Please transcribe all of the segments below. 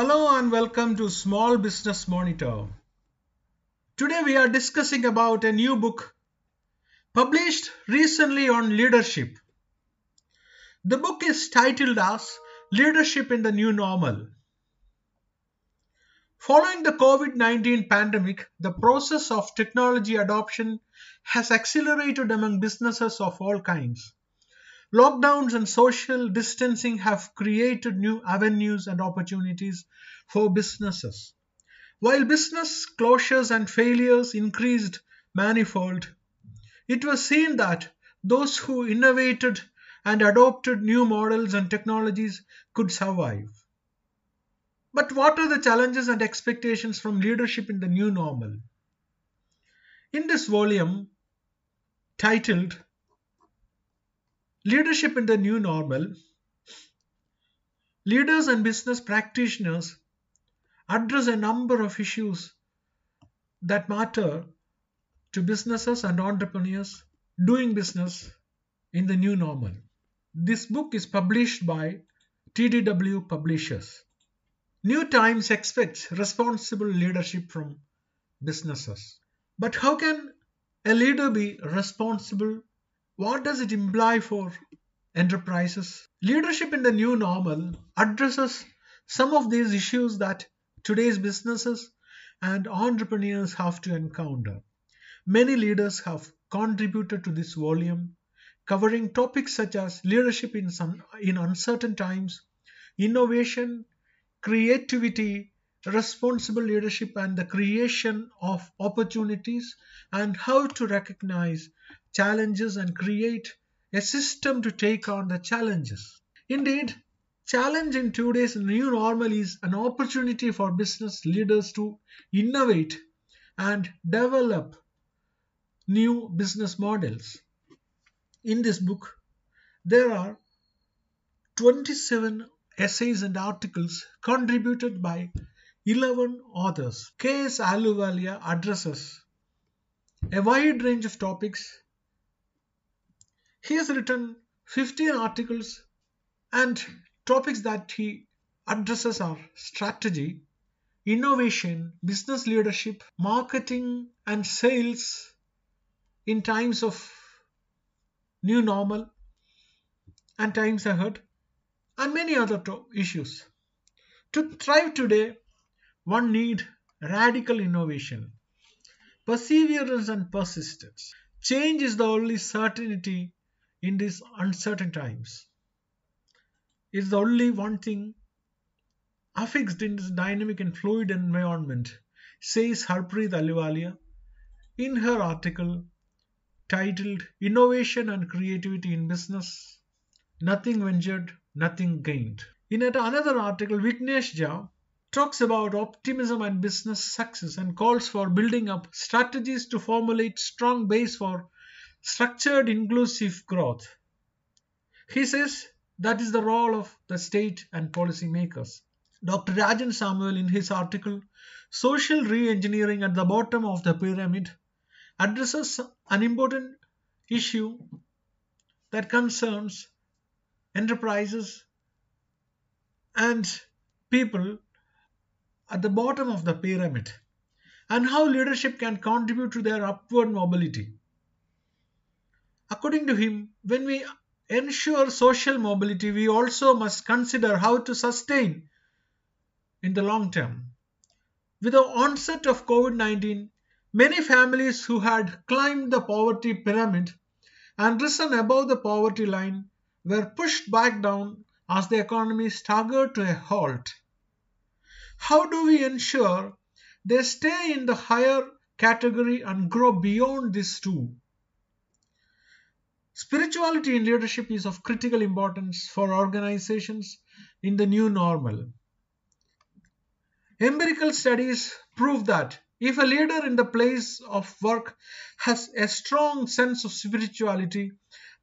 Hello and welcome to Small Business Monitor. Today we are discussing about a new book published recently on leadership. The book is titled as Leadership in the New Normal. Following the COVID 19 pandemic, the process of technology adoption has accelerated among businesses of all kinds. Lockdowns and social distancing have created new avenues and opportunities for businesses. While business closures and failures increased manifold, it was seen that those who innovated and adopted new models and technologies could survive. But what are the challenges and expectations from leadership in the new normal? In this volume, titled Leadership in the New Normal, leaders and business practitioners address a number of issues that matter to businesses and entrepreneurs doing business in the new normal. This book is published by TDW Publishers. New Times expects responsible leadership from businesses. But how can a leader be responsible what does it imply for enterprises? Leadership in the new normal addresses some of these issues that today's businesses and entrepreneurs have to encounter. Many leaders have contributed to this volume, covering topics such as leadership in, some, in uncertain times, innovation, creativity, responsible leadership, and the creation of opportunities, and how to recognize challenges and create a system to take on the challenges. Indeed, challenge in today's new normal is an opportunity for business leaders to innovate and develop new business models. In this book, there are 27 essays and articles contributed by 11 authors. K.S. Ahluwalia addresses a wide range of topics he has written 15 articles and topics that he addresses are strategy, innovation, business leadership, marketing and sales in times of new normal and times ahead and many other issues. To thrive today, one need radical innovation, perseverance and persistence. Change is the only certainty in these uncertain times. It's the only one thing affixed in this dynamic and fluid environment, says Harpreet Ahluwalia in her article titled Innovation and Creativity in Business Nothing Ventured, Nothing Gained. In another article, Vignesh Jha talks about optimism and business success and calls for building up strategies to formulate strong base for structured inclusive growth. He says that is the role of the state and policy makers. Dr. Rajan Samuel, in his article Social Re-Engineering at the Bottom of the Pyramid, addresses an important issue that concerns enterprises and people at the bottom of the pyramid and how leadership can contribute to their upward mobility. According to him, when we ensure social mobility, we also must consider how to sustain in the long term. With the onset of COVID 19, many families who had climbed the poverty pyramid and risen above the poverty line were pushed back down as the economy staggered to a halt. How do we ensure they stay in the higher category and grow beyond this too? Spirituality in leadership is of critical importance for organizations in the new normal. Empirical studies prove that if a leader in the place of work has a strong sense of spirituality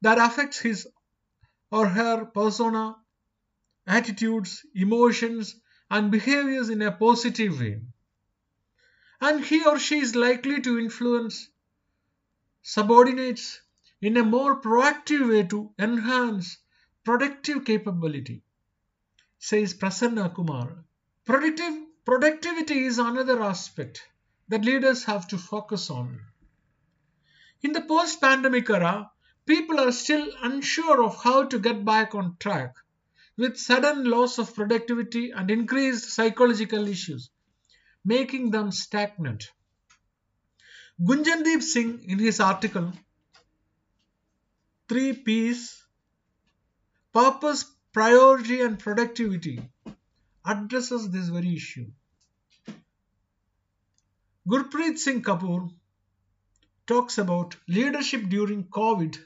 that affects his or her persona, attitudes, emotions, and behaviors in a positive way, and he or she is likely to influence subordinates in a more proactive way to enhance productive capability, says Prasanna Kumar, Productive, productivity is another aspect that leaders have to focus on. In the post pandemic era, people are still unsure of how to get back on track with sudden loss of productivity and increased psychological issues, making them stagnant. Gunjandeep Singh, in his article, Three P's Purpose, Priority, and Productivity, addresses this very issue. Gurpreet Singh Kapoor talks about leadership during COVID.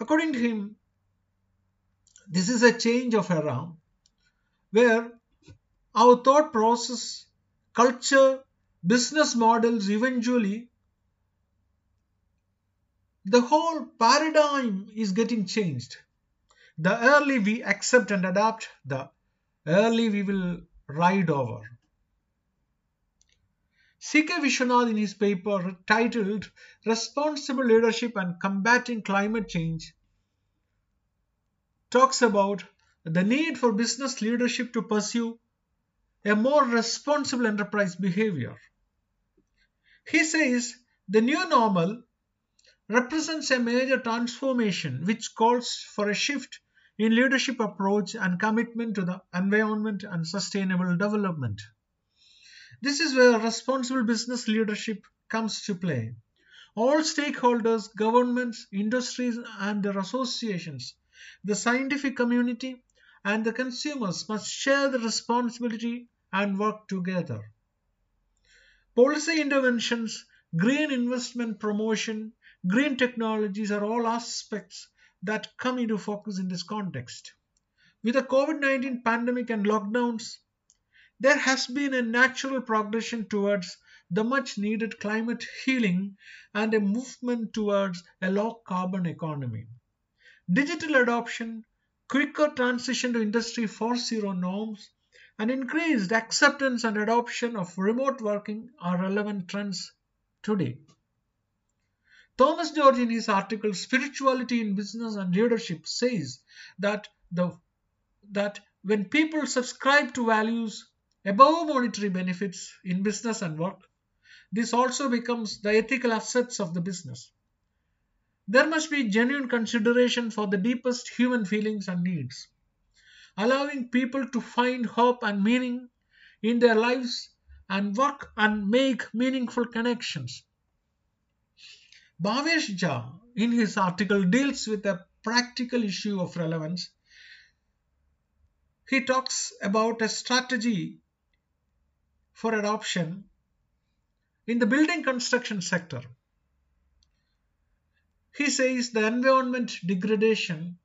According to him, this is a change of era where our thought process, culture, business models eventually the whole paradigm is getting changed. The early we accept and adapt, the early we will ride over. C.K. Vishwanath in his paper titled Responsible Leadership and Combating Climate Change talks about the need for business leadership to pursue a more responsible enterprise behavior. He says the new normal represents a major transformation which calls for a shift in leadership approach and commitment to the environment and sustainable development. This is where responsible business leadership comes to play. All stakeholders, governments, industries, and their associations, the scientific community, and the consumers must share the responsibility and work together. Policy interventions, green investment promotion, green technologies are all aspects that come into focus in this context. With the COVID 19 pandemic and lockdowns, there has been a natural progression towards the much needed climate healing and a movement towards a low carbon economy. Digital adoption, quicker transition to Industry 4.0 norms, and increased acceptance and adoption of remote working are relevant trends today. Thomas George, in his article Spirituality in Business and Leadership, says that, the, that when people subscribe to values above monetary benefits in business and work, this also becomes the ethical assets of the business. There must be genuine consideration for the deepest human feelings and needs allowing people to find hope and meaning in their lives and work and make meaningful connections. Bhavesh Jha, in his article, deals with a practical issue of relevance. He talks about a strategy for adoption in the building construction sector. He says the environment degradation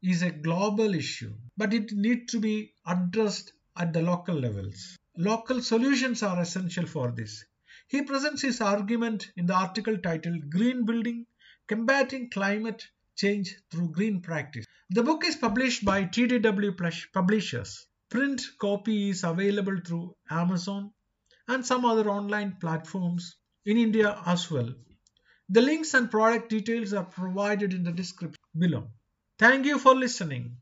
is a global issue, but it needs to be addressed at the local levels. Local solutions are essential for this. He presents his argument in the article titled Green Building Combating Climate Change Through Green Practice. The book is published by TDW Publishers. Print copy is available through Amazon and some other online platforms in India as well. The links and product details are provided in the description below. Thank you for listening.